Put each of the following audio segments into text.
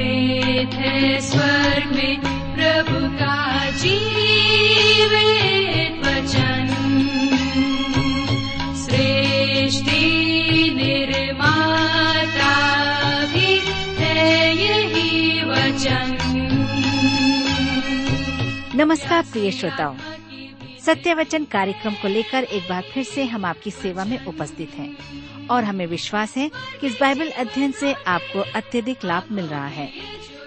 वेद है स्वर्ग में प्रभु का जीवित वचन। सृष्टि निर्माता भी है यही वचन। नमस्कार प्रिय श्रोताओं सत्य वचन कार्यक्रम को लेकर एक बार फिर से हम आपकी सेवा में उपस्थित हैं और हमें विश्वास है कि इस बाइबल अध्ययन से आपको अत्यधिक लाभ मिल रहा है।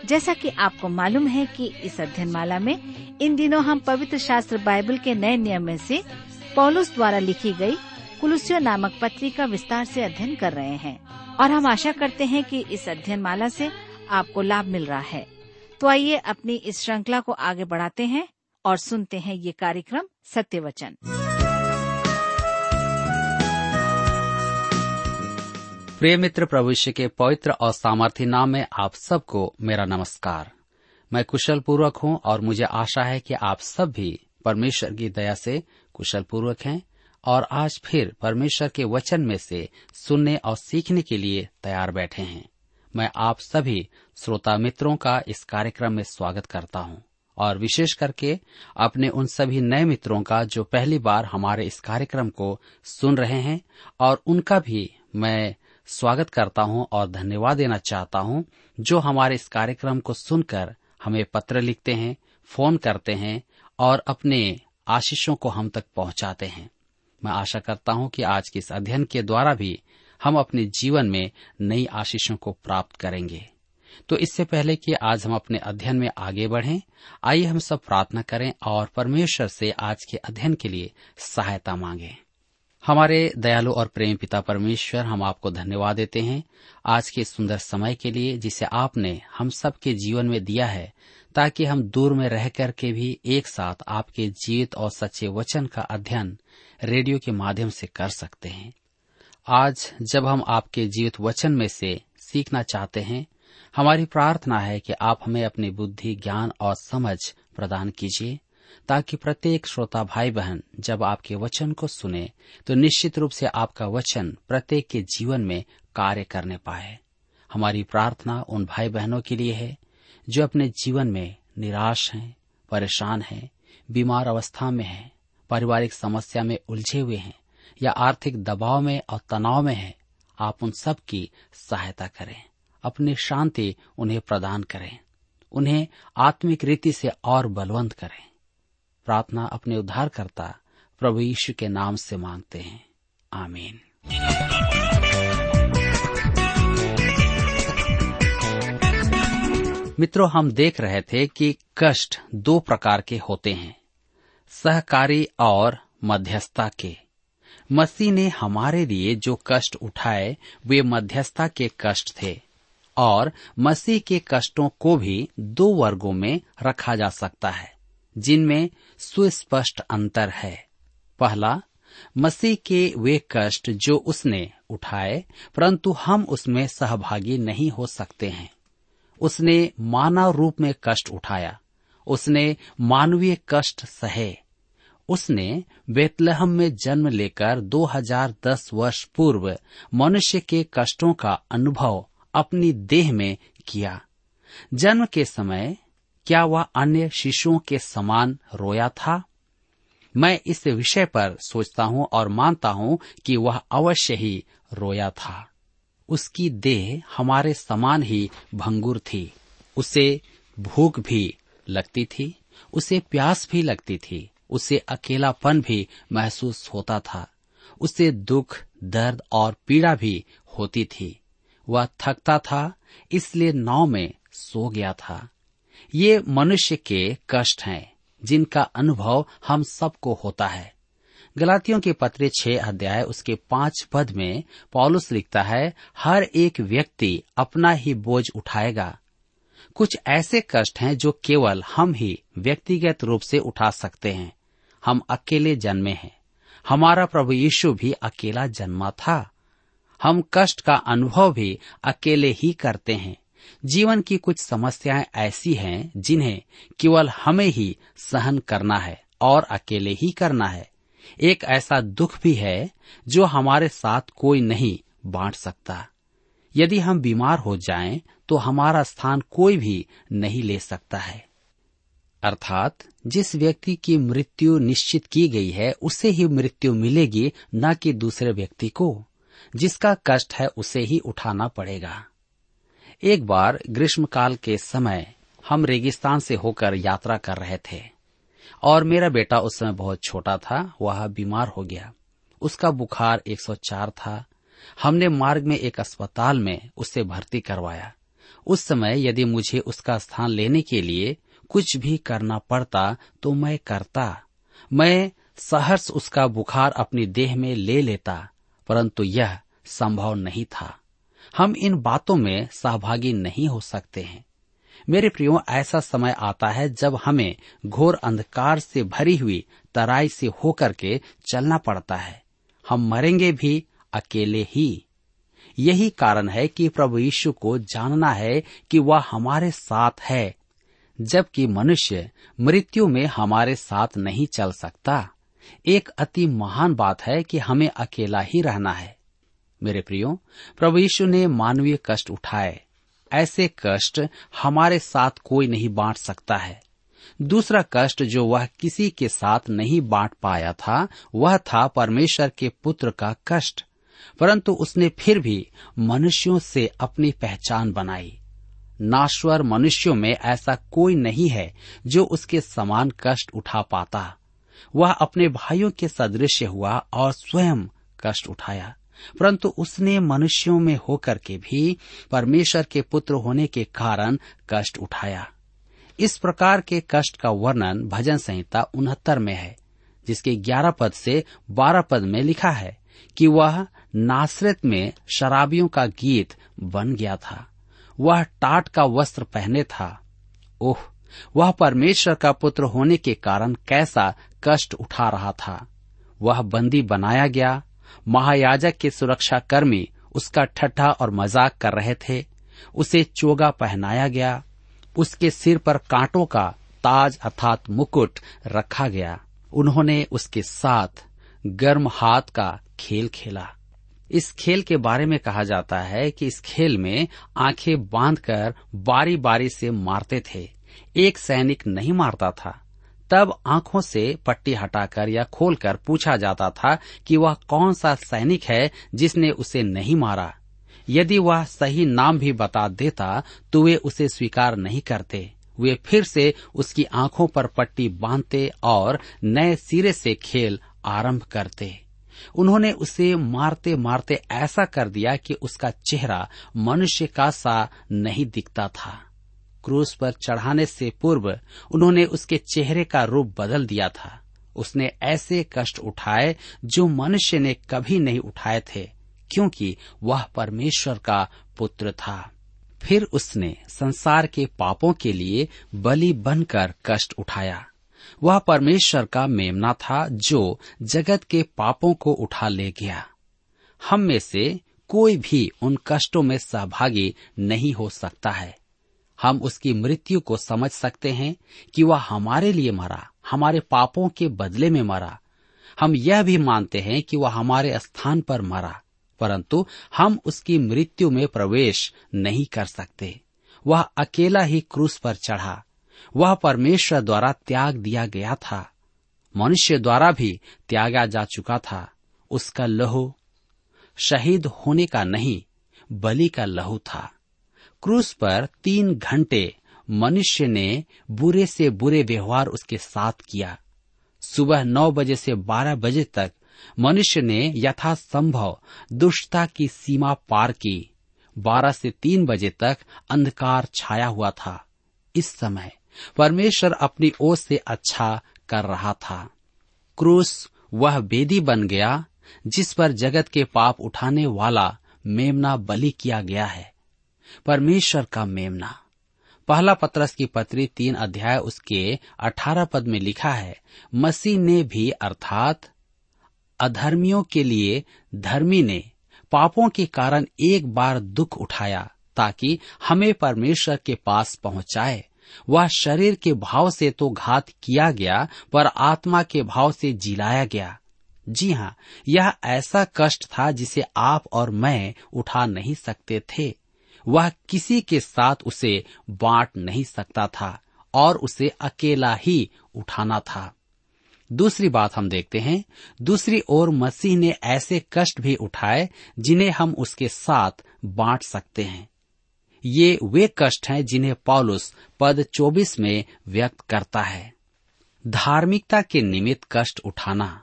जैसा कि आपको मालूम है कि इस अध्ययन माला में इन दिनों हम पवित्र शास्त्र बाइबल के नए नियम में से पौलुस द्वारा लिखी गई कुलुसियो नामक पत्री का विस्तार से अध्ययन कर रहे हैं और हम आशा करते हैं कि इस अध्ययन माला से आपको लाभ मिल रहा है। तो आइए अपनी इस श्रृंखला को आगे बढ़ाते हैं। और सुनते हैं ये कार्यक्रम सत्य वचन प्रिय मित्र प्रभुष्य के पवित्र और सामर्थ्य नाम में आप सबको मेरा नमस्कार। मैं कुशल पूर्वक हूँ और मुझे आशा है कि आप सब भी परमेश्वर की दया से कुशल पूर्वक हैं और आज फिर परमेश्वर के वचन में से सुनने और सीखने के लिए तैयार बैठे हैं। मैं आप सभी श्रोता मित्रों का इस कार्यक्रम में स्वागत करता हूँ। और विशेष करके अपने उन सभी नए मित्रों का जो पहली बार हमारे इस कार्यक्रम को सुन रहे हैं और उनका भी मैं स्वागत करता हूँ और धन्यवाद देना चाहता हूँ, जो हमारे इस कार्यक्रम को सुनकर हमें पत्र लिखते हैं, फ़ोन करते हैं और अपने आशीषों को हम तक पहुंचाते हैं। मैं आशा करता हूँ कि आज के इस अध्ययन के द्वारा भी हम अपने जीवन में नई आशीषों को प्राप्त करेंगे। तो इससे पहले कि आज हम अपने अध्ययन में आगे बढ़ें, आइए हम सब प्रार्थना करें और परमेश्वर से आज के अध्ययन के लिए सहायता मांगें। हमारे दयालु और प्रेम पिता परमेश्वर, हम आपको धन्यवाद देते हैं आज के सुंदर समय के लिए जिसे आपने हम सबके जीवन में दिया है, ताकि हम दूर में रह कर के भी एक साथ आपके जीवित और सच्चे वचन का अध्ययन रेडियो के माध्यम से कर सकते हैं। आज जब हम आपके जीवित वचन में से सीखना चाहते हैं हमारी प्रार्थना है कि आप हमें अपनी बुद्धि, ज्ञान और समझ प्रदान कीजिए, ताकि प्रत्येक श्रोता भाई बहन जब आपके वचन को सुने तो निश्चित रूप से आपका वचन प्रत्येक के जीवन में कार्य करने पाए। हमारी प्रार्थना उन भाई बहनों के लिए है, जो अपने जीवन में निराश हैं, परेशान हैं, बीमार अवस्था में हैं, पारिवारिक समस्या में उलझे हुए हैं, या आर्थिक दबाव में और तनाव में हैं, आप उन सब की सहायता करें। अपनी शांति उन्हें प्रदान करें, उन्हें आत्मिक रीति से और बलवंत करें। प्रार्थना अपने उद्धारकर्ता प्रभु यीशु के नाम से मांगते हैं। आमीन। मित्रों, हम देख रहे थे कि कष्ट दो प्रकार के होते हैं, सहकारी और मध्यस्थता के। मसीह ने हमारे लिए जो कष्ट उठाए, वे मध्यस्थता के कष्ट थे। और मसीह के कष्टों को भी दो वर्गों में रखा जा सकता है, जिनमें सुस्पष्ट अंतर है। पहला, मसीह के वे कष्ट जो उसने उठाए, परंतु हम उसमें सहभागी नहीं हो सकते हैं। उसने मानव रूप में कष्ट उठाया, उसने मानवीय कष्ट सहे, उसने बेतलहम में जन्म लेकर 2010 वर्ष पूर्व मनुष्य के कष्टों का अनुभव अपनी देह में किया। जन्म के समय क्या वह अन्य शिशुओं के समान रोया था? मैं इस विषय पर सोचता हूँ और मानता हूँ कि वह अवश्य ही रोया था। उसकी देह हमारे समान ही भंगुर थी। उसे भूख भी लगती थी, उसे प्यास भी लगती थी, उसे अकेलापन भी महसूस होता था, उसे दुख, दर्द और पीड़ा भी होती थी। वह थकता था, इसलिए नाव में सो गया था। ये मनुष्य के कष्ट हैं, जिनका अनुभव हम सबको होता है। गलातियों के पत्र छह अध्याय उसके पाँच पद में पॉलुस लिखता है, हर एक व्यक्ति अपना ही बोझ उठाएगा। कुछ ऐसे कष्ट हैं जो केवल हम ही व्यक्तिगत रूप से उठा सकते हैं। हम अकेले जन्मे हैं। हमारा प्रभु यीशु भी अकेला जन्मा था। हम कष्ट का अनुभव भी अकेले ही करते हैं। जीवन की कुछ समस्याएँ ऐसी हैं जिन्हें केवल हमें ही सहन करना है और अकेले ही करना है। एक ऐसा दुख भी है जो हमारे साथ कोई नहीं बांट सकता। यदि हम बीमार हो जाएँ, तो हमारा स्थान कोई भी नहीं ले सकता है। अर्थात जिस व्यक्ति की मृत्यु निश्चित की गई है उसे ही मृत्यु मिलेगी न कि दूसरे व्यक्ति को। जिसका कष्ट है उसे ही उठाना पड़ेगा। एक बार ग्रीष्मकाल के समय हम रेगिस्तान से होकर यात्रा कर रहे थे और मेरा बेटा उस समय बहुत छोटा था, वह बीमार हो गया। उसका बुखार 104 था। हमने मार्ग में एक अस्पताल में उसे भर्ती करवाया। उस समय यदि मुझे उसका स्थान लेने के लिए कुछ भी करना पड़ता तो मैं करता। मैं सहर्ष उसका बुखार अपनी देह में ले लेता, परंतु यह संभव नहीं था। हम इन बातों में सहभागी नहीं हो सकते हैं। मेरे प्रियो, ऐसा समय आता है जब हमें घोर अंधकार से भरी हुई तराई से होकर के चलना पड़ता है। हम मरेंगे भी अकेले ही। यही कारण है कि प्रभु यीशु को जानना है कि वह हमारे साथ है, जबकि मनुष्य मृत्यु में हमारे साथ नहीं चल सकता। एक अति महान बात है कि हमें अकेला ही रहना है। मेरे प्रियो, प्रभु यीशु ने मानवीय कष्ट उठाए। ऐसे कष्ट हमारे साथ कोई नहीं बांट सकता है। दूसरा कष्ट जो वह किसी के साथ नहीं बांट पाया था, वह था परमेश्वर के पुत्र का कष्ट। परंतु उसने फिर भी मनुष्यों से अपनी पहचान बनाई। नाश्वर मनुष्यों में ऐसा कोई नहीं है जो उसके समान कष्ट उठा पाता। वह अपने भाइयों के सदृश हुआ और स्वयं कष्ट उठाया। परंतु उसने मनुष्यों में होकर के भी परमेश्वर के पुत्र होने के कारण कष्ट उठाया। इस प्रकार के कष्ट का वर्णन भजन संहिता उनहत्तर में है, जिसके ग्यारह पद से बारह पद में लिखा है कि वह नासरत में शराबियों का गीत बन गया था। वह टाट का वस्त्र पहने था। ओह, वह परमेश्वर का पुत्र होने के कारण कैसा कष्ट उठा रहा था। वह बंदी बनाया गया महायाजक के सुरक्षा कर्मी उसका ठट्ठा और मज़ाक कर रहे थे। उसे चोगा पहनाया गया। उसके सिर पर कांटों का ताज अर्थात मुकुट रखा गया। उन्होंने उसके साथ गर्म हाथ का खेल खेला। इस खेल के बारे में कहा जाता है कि इस खेल में आँखें बांधकर बारी बारी से मारते थे। एक सैनिक नहीं मारता था। तब आँखों से पट्टी हटाकर या खोलकर पूछा जाता था कि वह कौन सा सैनिक है जिसने उसे नहीं मारा। यदि वह सही नाम भी बता देता तो वे उसे स्वीकार नहीं करते। वे फिर से उसकी आँखों पर पट्टी बांधते और नए सिरे से खेल आरंभ करते। उन्होंने उसे मारते मारते ऐसा कर दिया कि उसका चेहरा मनुष्य का सा नहीं दिखता था। क्रूस पर चढ़ाने से पूर्व उन्होंने उसके चेहरे का रूप बदल दिया था। उसने ऐसे कष्ट उठाए जो मनुष्य ने कभी नहीं उठाए थे, क्योंकि वह परमेश्वर का पुत्र था। फिर उसने संसार के पापों के लिए बलि बनकर कष्ट उठाया। वह परमेश्वर का मेमना था जो जगत के पापों को उठा ले गया। हम में से कोई भी उन कष्टों में सहभागी नहीं हो सकता है। हम उसकी मृत्यु को समझ सकते हैं कि वह हमारे लिए मरा, हमारे पापों के बदले में मरा। हम यह भी मानते हैं कि वह हमारे स्थान पर मरा, परंतु हम उसकी मृत्यु में प्रवेश नहीं कर सकते। वह अकेला ही क्रूस पर चढ़ा। वह परमेश्वर द्वारा त्याग दिया गया था। मनुष्य द्वारा भी त्यागा जा चुका था। उसका लहू शहीद होने का नहीं, बलि का लहू था। क्रूस पर तीन घंटे मनुष्य ने बुरे से बुरे व्यवहार उसके साथ किया। सुबह नौ बजे से बारह बजे तक मनुष्य ने यथासंभव दुष्टता की सीमा पार की। बारह से तीन बजे तक अंधकार छाया हुआ था। इस समय परमेश्वर अपनी ओर से अच्छा कर रहा था। क्रूस वह बेदी बन गया, जिस पर जगत के पाप उठाने वाला मेमना बलि किया गया है। परमेश्वर का मेमना। पहला पत्रस की पत्री तीन अध्याय उसके अठारह पद में लिखा है, मसीह ने भी अर्थात अधर्मियों के लिए धर्मी ने पापों के कारण एक बार दुख उठाया, ताकि हमें परमेश्वर के पास पहुँचाए। वह शरीर के भाव से तो घात किया गया, पर आत्मा के भाव से जिलाया गया। जी हाँ यह ऐसा कष्ट था जिसे आप और मैं उठा नहीं सकते थे। वह किसी के साथ उसे बांट नहीं सकता था और उसे अकेला ही उठाना था। दूसरी बात हम देखते हैं, दूसरी ओर मसीह ने ऐसे कष्ट भी उठाए जिन्हें हम उसके साथ बांट सकते हैं। ये वे कष्ट हैं जिन्हें पॉलुस पद 24 में व्यक्त करता है। धार्मिकता के निमित्त कष्ट उठाना।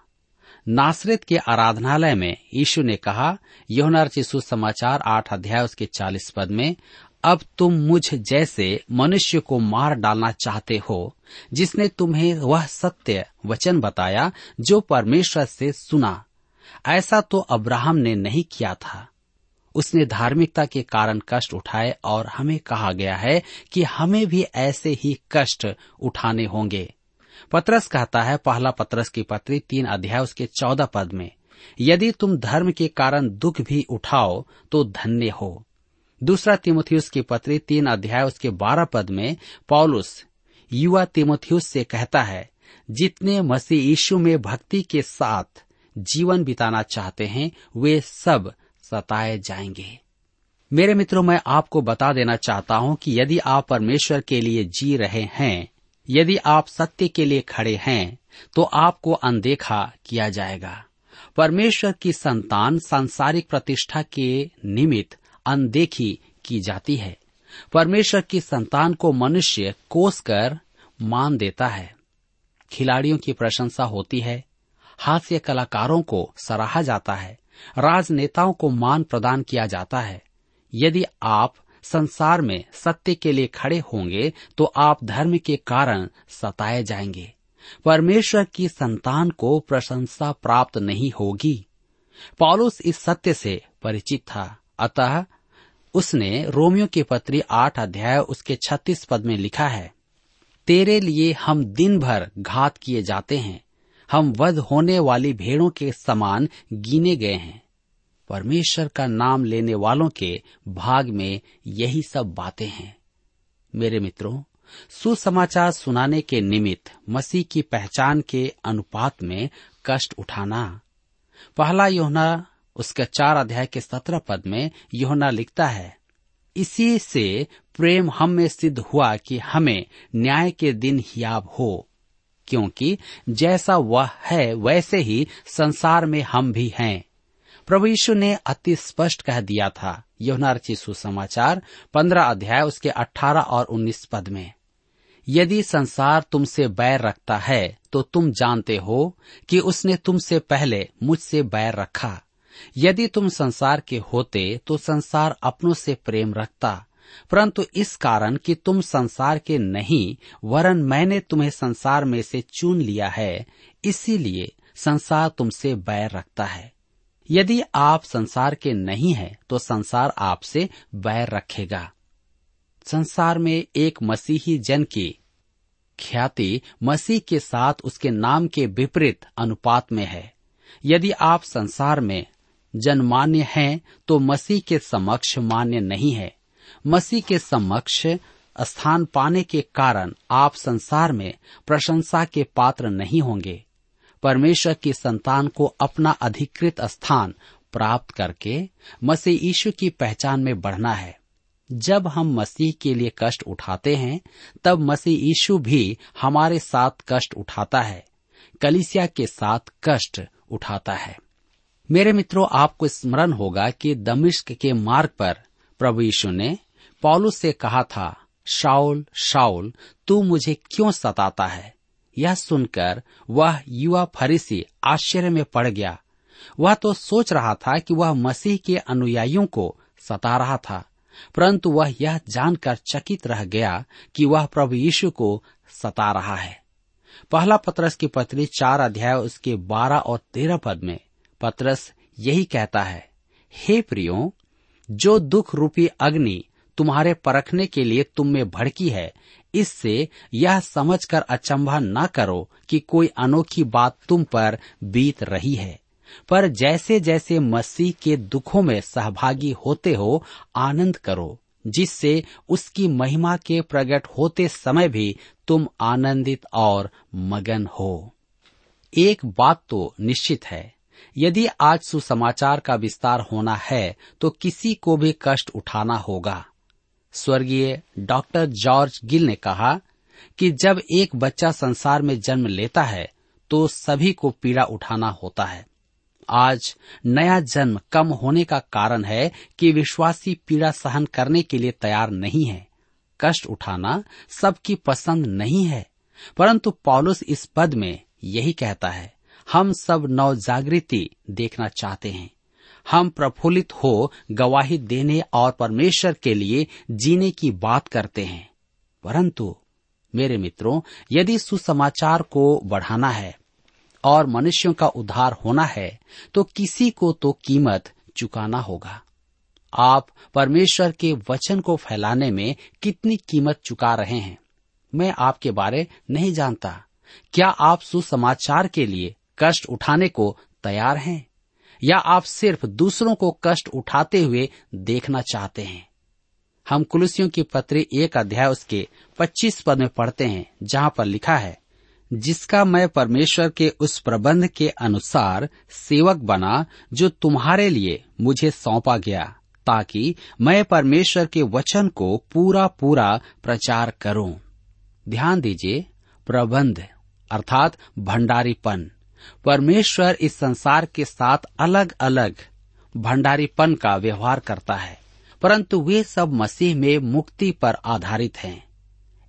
नासरेत के आराधनालय में यीशु ने कहा यौनार चिशु समाचार आठ अध्याय उसके चालीस पद में, अब तुम मुझ जैसे मनुष्य को मार डालना चाहते हो, जिसने तुम्हें वह सत्य वचन बताया जो परमेश्वर से सुना। ऐसा तो अब्राहम ने नहीं किया था। उसने धार्मिकता के कारण कष्ट उठाए और हमें कहा गया है कि हमें भी ऐसे ही कष्ट उठाने होंगे। पत्रस कहता है, पहला पत्रस की पत्री, तीन अध्याय, उसके चौदह पद में, यदि तुम धर्म के कारण दुख भी उठाओ तो धन्य हो। दूसरा तिमोथियस की पत्री, तीन अध्याय, उसके बारह पद में, पॉलुस, युवा तिमोथियस से कहता है, जितने मसीह यीशु में भक्ति के साथ जीवन बिताना चाहते हैं, वे सब सताए जाएँगे। मेरे मित्रों, मैं आपको बता देना चाहता हूँ कि यदि आप परमेश्वर के लिए जी रहे हैं यदि आप सत्य के लिए खड़े हैं तो आपको अनदेखा किया जाएगा। परमेश्वर की संतान सांसारिक प्रतिष्ठा के निमित्त अनदेखी की जाती है। परमेश्वर की संतान को मनुष्य कोस कर मान देता है। खिलाड़ियों की प्रशंसा होती है, हास्य कलाकारों को सराहा जाता है, राजनेताओं को मान प्रदान किया जाता है। यदि आप संसार में सत्य के लिए खड़े होंगे तो आप धर्म के कारण सताए जाएँगे। परमेश्वर की संतान को प्रशंसा प्राप्त नहीं होगी। पॉलुस इस सत्य से परिचित था। अतः उसने रोमियो के पत्री आठ अध्याय उसके छत्तीस पद में लिखा है, तेरे लिए हम दिन भर घात किए जाते हैं। हम वध होने वाली भेड़ों के समान गिने गए हैं। परमेश्वर का नाम लेने वालों के भाग में यही सब बातें हैं। मेरे मित्रों, सुसमाचार सुनाने के निमित्त मसीह की पहचान के अनुपात में कष्ट उठाना। पहला योना उसके चार अध्याय के सत्रह पद में योना लिखता है, इसी से प्रेम हम में सिद्ध हुआ कि हमें न्याय के दिन हियाब हो, क्योंकि जैसा वह है, वैसे ही संसार में हम भी हैं। प्रभु यीशु ने अति स्पष्ट कह दिया था। यौनार्ची सुसमाचार, पंद्रह अध्याय, उसके अठारह और उन्नीस पद में। यदि संसार तुमसे बैर रखता है तो तुम जानते हो कि उसने तुमसे पहले मुझसे बैर रखा। यदि तुम संसार के होते तो संसार अपनों से प्रेम रखता। परंतु इस कारण कि तुम संसार के नहीं, वरन मैंने तुम्हें संसार में से चुन लिया है, इसीलिए संसार तुमसे बैर रखता है। यदि आप संसार के नहीं हैं तो संसार आपसे बैर रखेगा। संसार में एक मसीही जन की ख्याति मसीह के साथ उसके नाम के विपरीत अनुपात में है। यदि आप संसार में जनमान्य हैं तो मसीह के समक्ष मान्य नहीं है। मसीह के समक्ष स्थान पाने के कारण आप संसार में प्रशंसा के पात्र नहीं होंगे। परमेश्वर की संतान को अपना अधिकृत स्थान प्राप्त करके मसीह यीशु की पहचान में बढ़ना है। जब हम मसीह के लिए कष्ट उठाते हैं, तब मसीह यीशु भी हमारे साथ कष्ट उठाता है। कलिसिया के साथ कष्ट उठाता है। मेरे मित्रों, आपको स्मरण होगा कि दमिश्क के मार्ग पर प्रभु यीशु ने पौलुस से कहा था शाउल शाउल तू मुझे क्यों सताता है? यह सुनकर वह युवा फरीसी आश्चर्य में पड़ गया। वह तो सोच रहा था कि वह मसीह के अनुयायियों को सता रहा था, परंतु वह यह जानकर चकित रह गया कि वह प्रभु यीशु को सता रहा है। पहला पत्रस की पत्री चार अध्याय उसके बारह और तेरह पद में पत्रस यही कहता है, हे प्रियो, जो दुख रूपी अग्नि तुम्हारे परखने के लिए तुम में भड़की है इससे यह समझकर अचंभा न करो कि कोई अनोखी बात तुम पर बीत रही है। पर जैसे जैसे मसीह के दुखों में सहभागी होते हो, आनंद करो, जिससे उसकी महिमा के प्रकट होते समय भी तुम आनंदित और मगन हो। एक बात तो निश्चित है, यदि आज सुसमाचार का विस्तार होना है तो किसी को भी कष्ट उठाना होगा। स्वर्गीय डॉक्टर जॉर्ज गिल ने कहा कि जब एक बच्चा संसार में जन्म लेता है तो सभी को पीड़ा उठाना होता है। आज नया जन्म कम होने का कारण है कि विश्वासी पीड़ा सहन करने के लिए तैयार नहीं है। कष्ट उठाना सबकी पसंद नहीं है, परंतु पॉलुस इस पद में यही कहता है, हम सब नव जागृति देखना चाहते हैं। हम प्रफुल्लित हो गवाही देने और परमेश्वर के लिए जीने की बात करते हैं। परंतु, मेरे मित्रों, यदि सुसमाचार को बढ़ाना है और मनुष्यों का उद्धार होना है तो किसी को तो कीमत चुकाना होगा। आप परमेश्वर के वचन को फैलाने में कितनी कीमत चुका रहे हैं, मैं आपके बारे नहीं जानता। क्या आप सुसमाचार के लिए कष्ट उठाने को तैयार हैं? या आप सिर्फ़ दूसरों को कष्ट उठाते हुए देखना चाहते हैं? हम कुलसियों की पत्री एक अध्याय उसके 25 पद में पढ़ते हैं, जहाँ पर लिखा है, जिसका मैं परमेश्वर के उस प्रबंध के अनुसार सेवक बना, जो तुम्हारे लिए मुझे सौंपा गया, ताकि मैं परमेश्वर के वचन को पूरा पूरा प्रचार करूँ। ध्यान दीजिए, प्रबंध, अर्थात भंडारीपन। परमेश्वर इस संसार के साथ अलग अलग भंडारीपन का व्यवहार करता है, परंतु वे सब मसीह में मुक्ति पर आधारित हैं।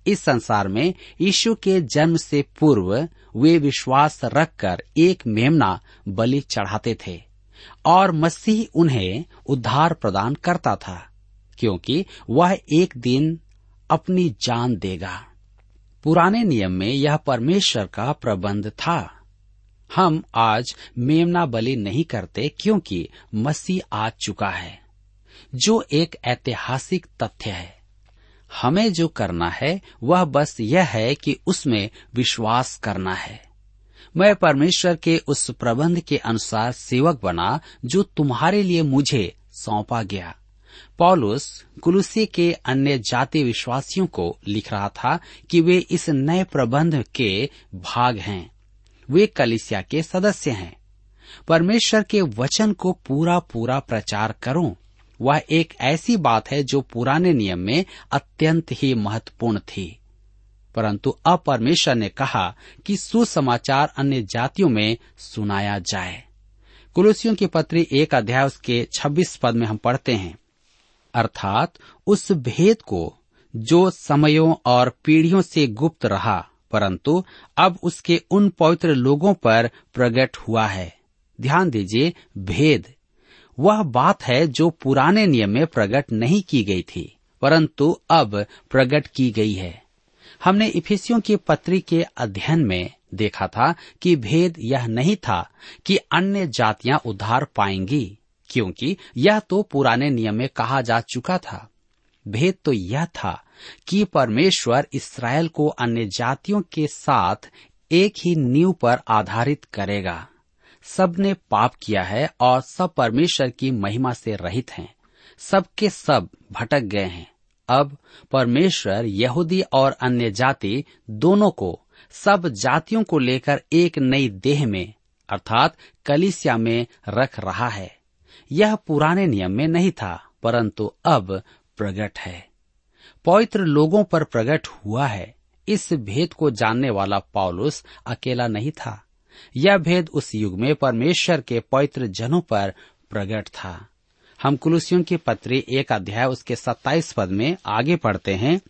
इस संसार में यीशु के जन्म से पूर्व वे विश्वास रखकर एक मेमना बलि चढ़ाते थे, और मसीह उन्हें उद्धार प्रदान करता था, क्योंकि वह एक दिन अपनी जान देगा। पुराने नियम में यह परमेश्वर का प्रबंध था। हम आज मेमना बलि नहीं करते क्योंकि मसीह आ चुका है, जो एक ऐतिहासिक तथ्य है। हमें जो करना है, वह बस यह है कि उसमें विश्वास करना है। मैं परमेश्वर के उस प्रबंध के अनुसार सेवक बना, जो तुम्हारे लिए मुझे सौंपा गया। पॉलुस कुलुसी के अन्य जाति विश्वासियों को लिख रहा था कि वे इस नए प्रबंध के भाग हैं। वे कलिसिया के सदस्य हैं। परमेश्वर के वचन को पूरा पूरा प्रचार करो, वह एक ऐसी बात है जो पुराने नियम में अत्यंत ही महत्वपूर्ण थी। परंतु अब परमेश्वर ने कहा कि सुसमाचार अन्य जातियों में सुनाया जाए। कुलुसियों की पत्री एक अध्याय उसके 26 पद में हम पढ़ते हैं। अर्थात उस भेद को जो समयों और पीढ़ियों से गुप्त रहा परंतु अब उसके उन पवित्र लोगों पर प्रकट हुआ है। ध्यान दीजिए, भेद। वह बात है जो पुराने नियम में प्रकट नहीं की गई थी, परंतु अब प्रकट की गई है। हमने इफिसियों की पत्री के अध्ययन में देखा था कि भेद यह नहीं था कि अन्य जातियाँ उद्धार पाएँगी, क्योंकि यह तो पुराने नियम में कहा जा चुका था। भेद तो यह था कि परमेश्वर इसराइल को अन्य जातियों के साथ एक ही नींव पर आधारित करेगा। सबने पाप किया है और सब परमेश्वर की महिमा से रहित हैं। सबके सब भटक गए हैं। अब परमेश्वर यहूदी और अन्य जाति दोनों को, सब जातियों को लेकर एक नई देह में, अर्थात कलिसिया में रख रहा है। यह पुराने नियम में नहीं था, परंतु अब प्रकट है। पवित्र लोगों पर प्रकट हुआ है। इस भेद को जानने वाला पौलुस अकेला नहीं था। यह भेद उस युग में परमेश्वर के पवित्र जनों पर प्रकट था। हम कुलुसियों की पत्री एक अध्याय उसके सत्ताईस पद में आगे पढ़ते हैं।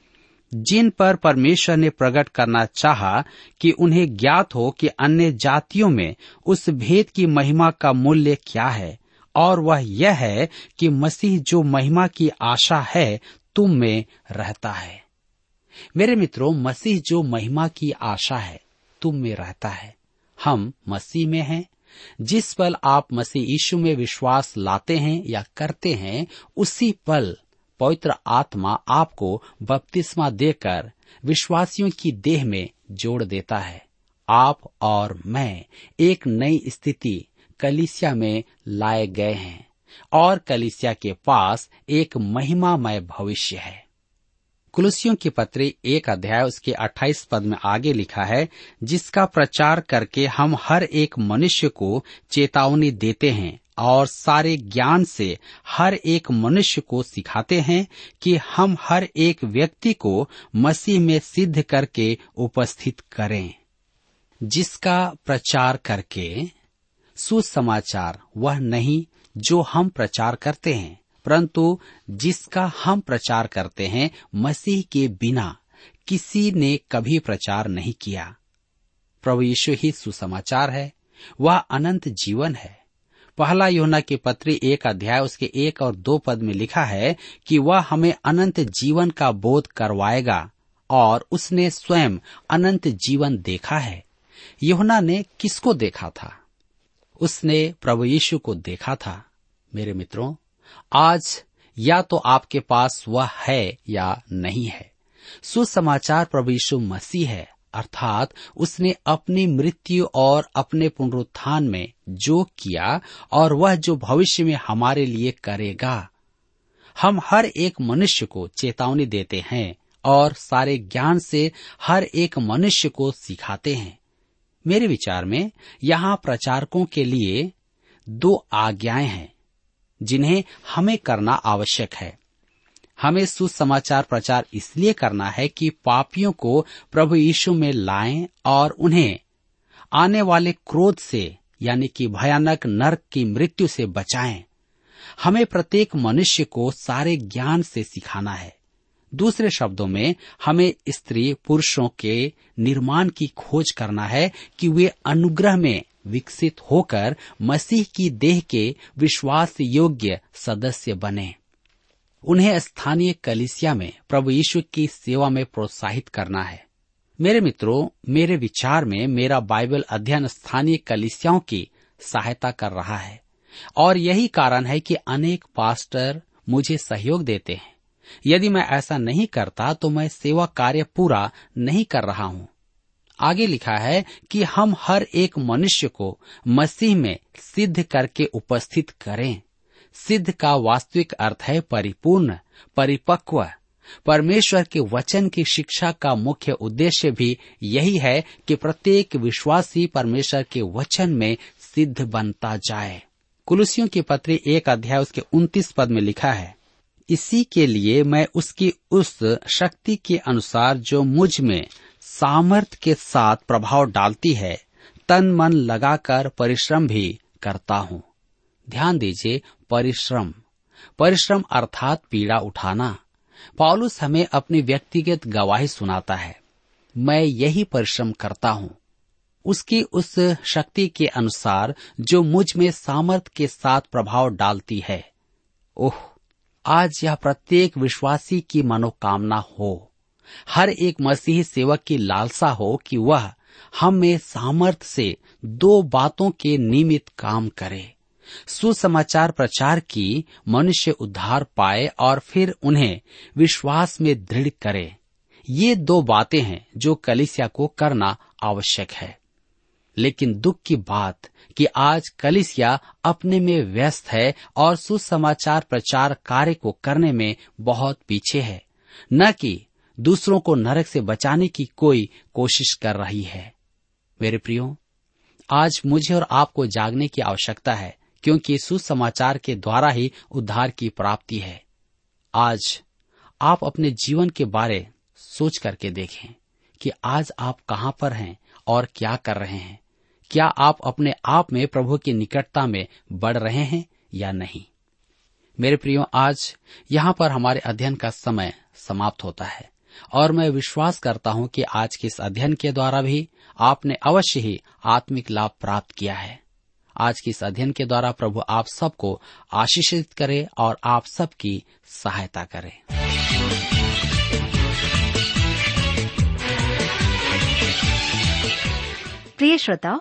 जिन पर परमेश्वर ने प्रकट करना चाहा कि उन्हें ज्ञात हो कि अन्य जातियों में उस भेद की महिमा का मूल्य क्या है और वह यह है कि मसीह जो महिमा की आशा है, तुम में रहता है। मेरे मित्रों, मसीह जो महिमा की आशा है, तुम में रहता है। हम मसीह में हैं। जिस पल आप मसीह यीशु में विश्वास लाते हैं या करते हैं, उसी पल पवित्र आत्मा आपको बपतिस्मा देकर विश्वासियों की देह में जोड़ देता है। आप और मैं एक नई स्थिति कलिसिया में लाए गए हैं और कलिसिया के पास एक महिमामय भविष्य है। कुलसियों की पत्री एक अध्याय उसके 28 पद में आगे लिखा है, जिसका प्रचार करके हम हर एक मनुष्य को चेतावनी देते हैं और सारे ज्ञान से हर एक मनुष्य को सिखाते हैं कि हम हर एक व्यक्ति को मसीह में सिद्ध करके उपस्थित करें, जिसका प्रचार करके सुसमाचार, वह नहीं जो हम प्रचार करते हैं। परंतु जिसका हम प्रचार करते हैं, मसीह के बिना किसी ने कभी प्रचार नहीं किया। प्रभु यीशु ही सुसमाचार है, वह अनंत जीवन है। पहला योना के पत्री एक अध्याय, उसके एक और दो पद में लिखा है कि वह हमें अनंत जीवन का बोध करवाएगा और उसने स्वयं अनंत जीवन देखा है। योना ने किसको देखा था? उसने प्रभु यीशु को देखा था। मेरे मित्रों, आज या तो आपके पास वह है या नहीं है। सुसमाचार प्रभु यीशु मसीह है, अर्थात उसने अपनी मृत्यु और अपने पुनरुत्थान में जो किया और वह जो भविष्य में हमारे लिए करेगा। हम हर एक मनुष्य को चेतावनी देते हैं और सारे ज्ञान से हर एक मनुष्य को सिखाते हैं। मेरे विचार में यहाँ प्रचारकों के लिए दो आज्ञाएँ हैं, जिन्हें हमें करना आवश्यक है। हमें सुसमाचार प्रचार इसलिए करना है कि पापियों को प्रभु यीशु में लाएँ और उन्हें आने वाले क्रोध से, यानी कि भयानक नरक की मृत्यु से बचाएँ। हमें प्रत्येक मनुष्य को सारे ज्ञान से सिखाना है। दूसरे शब्दों में, हमें स्त्री पुरुषों के निर्माण की खोज करना है कि वे अनुग्रह में विकसित होकर मसीह की देह के विश्वास योग्य सदस्य बने। उन्हें स्थानीय कलिसिया में प्रभु यीशु की सेवा में प्रोत्साहित करना है। मेरे मित्रों, मेरे विचार में मेरा बाइबल अध्ययन स्थानीय कलिसियाओं की सहायता कर रहा है। और यही कारण है कि अनेक पास्टर मुझे सहयोग देते हैं। यदि मैं ऐसा नहीं करता तो मैं सेवा कार्य पूरा नहीं कर रहा हूँ। आगे लिखा है कि हम हर एक मनुष्य को मसीह में सिद्ध करके उपस्थित करें। सिद्ध का वास्तविक अर्थ है परिपूर्ण, परिपक्व। परमेश्वर के वचन की शिक्षा का मुख्य उद्देश्य भी यही है कि प्रत्येक विश्वासी परमेश्वर के वचन में सिद्ध बनता जाए। कुलुसियों की पत्री एक अध्याय उसके उन्तीस पद में लिखा है इसी के लिए मैं उसकी उस शक्ति के अनुसार जो मुझमें सामर्थ के साथ प्रभाव डालती है, तन मन लगाकर परिश्रम भी करता हूँ। ध्यान दीजिए, परिश्रम। परिश्रम अर्थात पीड़ा उठाना। पॉलुस हमें अपनी व्यक्तिगत गवाही सुनाता है। मैं यही परिश्रम करता हूँ। उसकी उस शक्ति के अनुसार जो मुझमें सामर्थ के साथ प्रभाव डालती है। ओह! आज यह प्रत्येक विश्वासी की मनोकामना हो। हर एक मसीही सेवक की लालसा हो कि वह हम सामर्थ से दो बातों के निमित्त काम करे। सुसमाचार प्रचार की मनुष्य उद्धार पाए और फिर उन्हें विश्वास में दृढ़ करे। ये दो बातें हैं जो कलिसिया को करना आवश्यक है। लेकिन दुख की बात कि आज कलिसिया अपने में व्यस्त है और सुसमाचार प्रचार कार्य को करने में बहुत पीछे है। न कि दूसरों को नरक से बचाने की कोई कोशिश कर रही है। मेरे प्रियो, आज मुझे और आपको जागने की आवश्यकता है, क्योंकि सुसमाचार के द्वारा ही उद्धार की प्राप्ति है। आज आप अपने जीवन के बारे सोच करके देखें कि आज आप कहाँ पर हैं और क्या कर रहे हैं। क्या आप अपने आप में प्रभु की निकटता में बढ़ रहे हैं या नहीं? मेरे प्रियो, आज यहाँ पर हमारे अध्ययन का समय समाप्त होता है, और मैं विश्वास करता हूँ कि आज के इस अध्ययन के द्वारा भी आपने अवश्य ही आत्मिक लाभ प्राप्त किया है। आज के इस अध्ययन के द्वारा प्रभु आप सबको आशीषित करे और आप सबकी सहायता करे। प्रिय श्रोताओ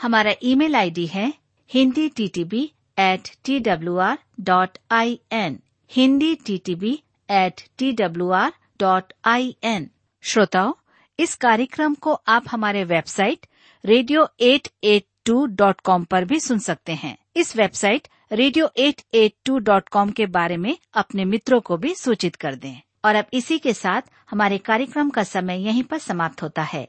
हमारा ईमेल आईडी है Hindi T T B at T W R dot I N. Hindi T T B at T W R dot I N. श्रोताओं, इस कार्यक्रम को आप हमारे website radio at at two dot com पर भी सुन सकते हैं। इस website radio at at two dot com के बारे में अपने मित्रों को भी सूचित कर दें। और अब इसी के साथ हमारे कार्यक्रम का समय यहीं पर समाप्त होता है।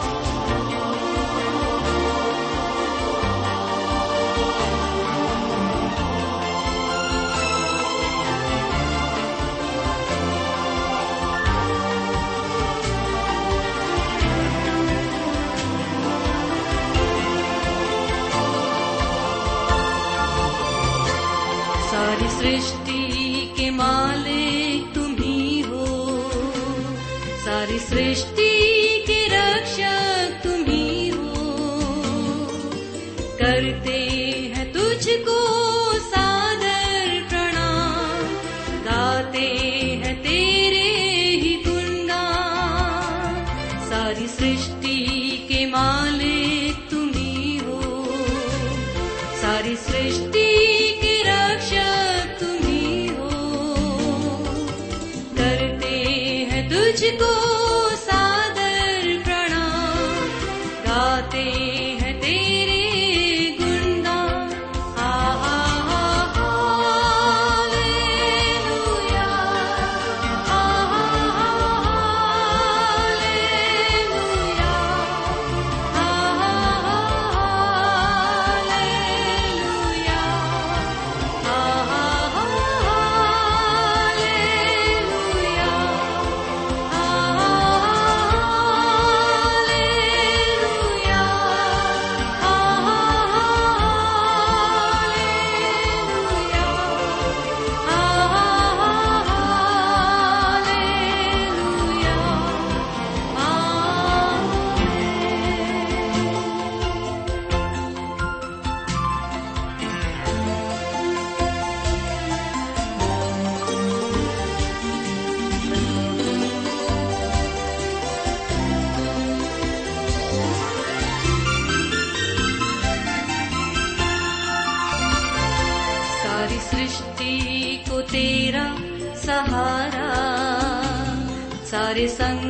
सारी सहारा। सारे संकट